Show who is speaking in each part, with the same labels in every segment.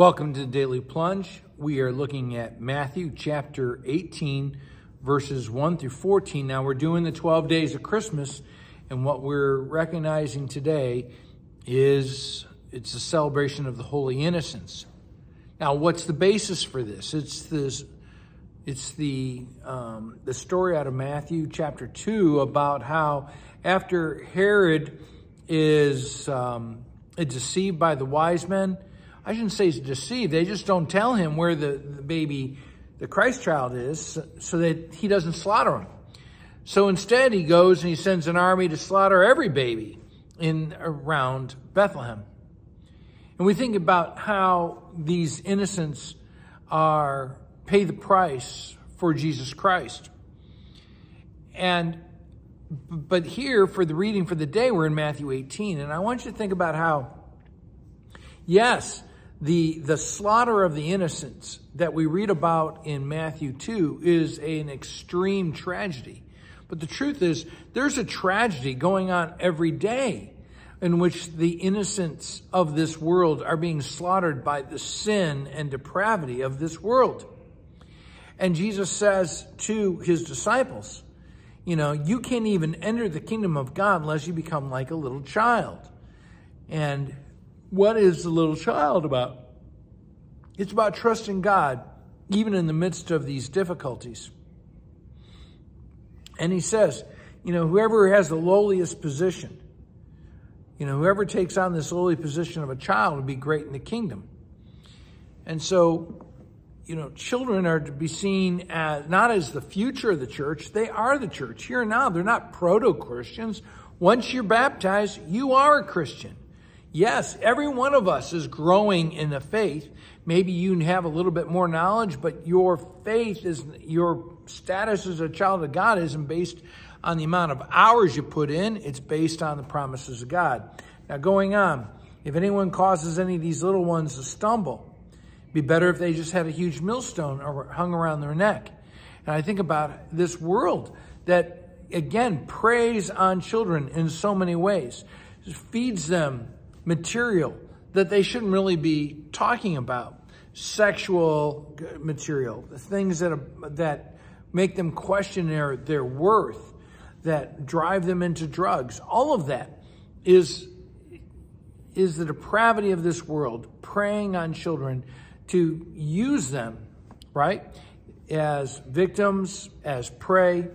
Speaker 1: Welcome to the Daily Plunge. We are looking at Matthew chapter 18, verses 1 through 14. Now, we're doing the 12 days of Christmas, and what we're recognizing today is it's a celebration of the Holy Innocents. Now, what's the basis for this? It's this. It's the um, the story out of Matthew chapter two about how after Herod is um, deceived by the wise men, I shouldn't say he's deceived. They just don't tell him where the, the baby, the Christ child is, so that he doesn't slaughter him. So instead, he goes and he sends an army to slaughter every baby in around Bethlehem. And we think about how these innocents are pay the price for Jesus Christ. And but here for the reading for the day, we're in Matthew 18, and I want you to think about how, yes, the, the slaughter of the innocents that we read about in Matthew 2 is an extreme tragedy. But the truth is, there's a tragedy going on every day in which the innocents of this world are being slaughtered by the sin and depravity of this world. And Jesus says to his disciples, you know, you can't even enter the kingdom of God unless you become like a little child. And what is the little child about? It's about trusting God, even in the midst of these difficulties. And he says, you know, whoever has the lowliest position, you know, whoever takes on this lowly position of a child will be great in the kingdom. And so, you know, children are to be seen as not as the future of the church, they are the church. Here and now, they're not proto Christians. Once you're baptized, you are a Christian. Yes, every one of us is growing in the faith. Maybe you have a little bit more knowledge, but your faith is, your status as a child of God isn't based on the amount of hours you put in. It's based on the promises of God. Now, going on, if anyone causes any of these little ones to stumble, be better if they just had a huge millstone or hung around their neck. And I think about this world that, again, preys on children in so many ways, feeds them material that they shouldn't really be talking about. Sexual material, the things that, that make them question their, their worth, that drive them into drugs. All of that is, is the depravity of this world, preying on children to use them, right, as victims, as prey.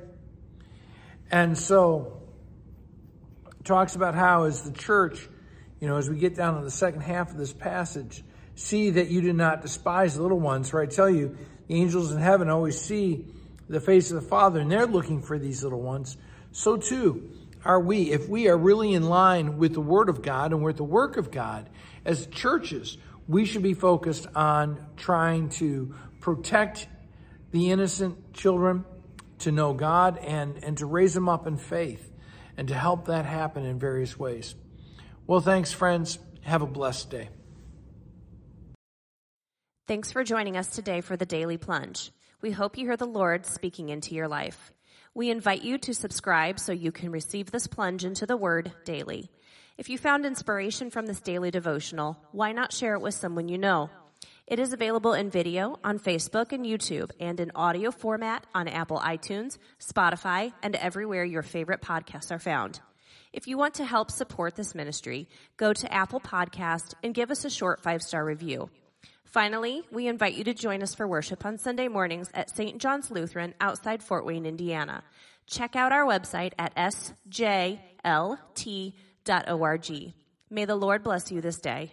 Speaker 1: And so, talks about how as the church you know, as we get down to the second half of this passage, see that you do not despise the little ones. For I tell you, the angels in heaven always see the face of the Father, and they're looking for these little ones. So too are we. If we are really in line with the Word of God and with the work of God, as churches, we should be focused on trying to protect the innocent children to know God and, and to raise them up in faith and to help that happen in various ways. Well, thanks, friends. Have a blessed day.
Speaker 2: Thanks for joining us today for the Daily Plunge. We hope you hear the Lord speaking into your life. We invite you to subscribe so you can receive this plunge into the Word daily. If you found inspiration from this daily devotional, why not share it with someone you know? It is available in video on Facebook and YouTube and in audio format on Apple iTunes, Spotify, and everywhere your favorite podcasts are found. If you want to help support this ministry, go to Apple Podcast and give us a short five-star review. Finally, we invite you to join us for worship on Sunday mornings at St. John's Lutheran outside Fort Wayne, Indiana. Check out our website at sjlt.org. May the Lord bless you this day.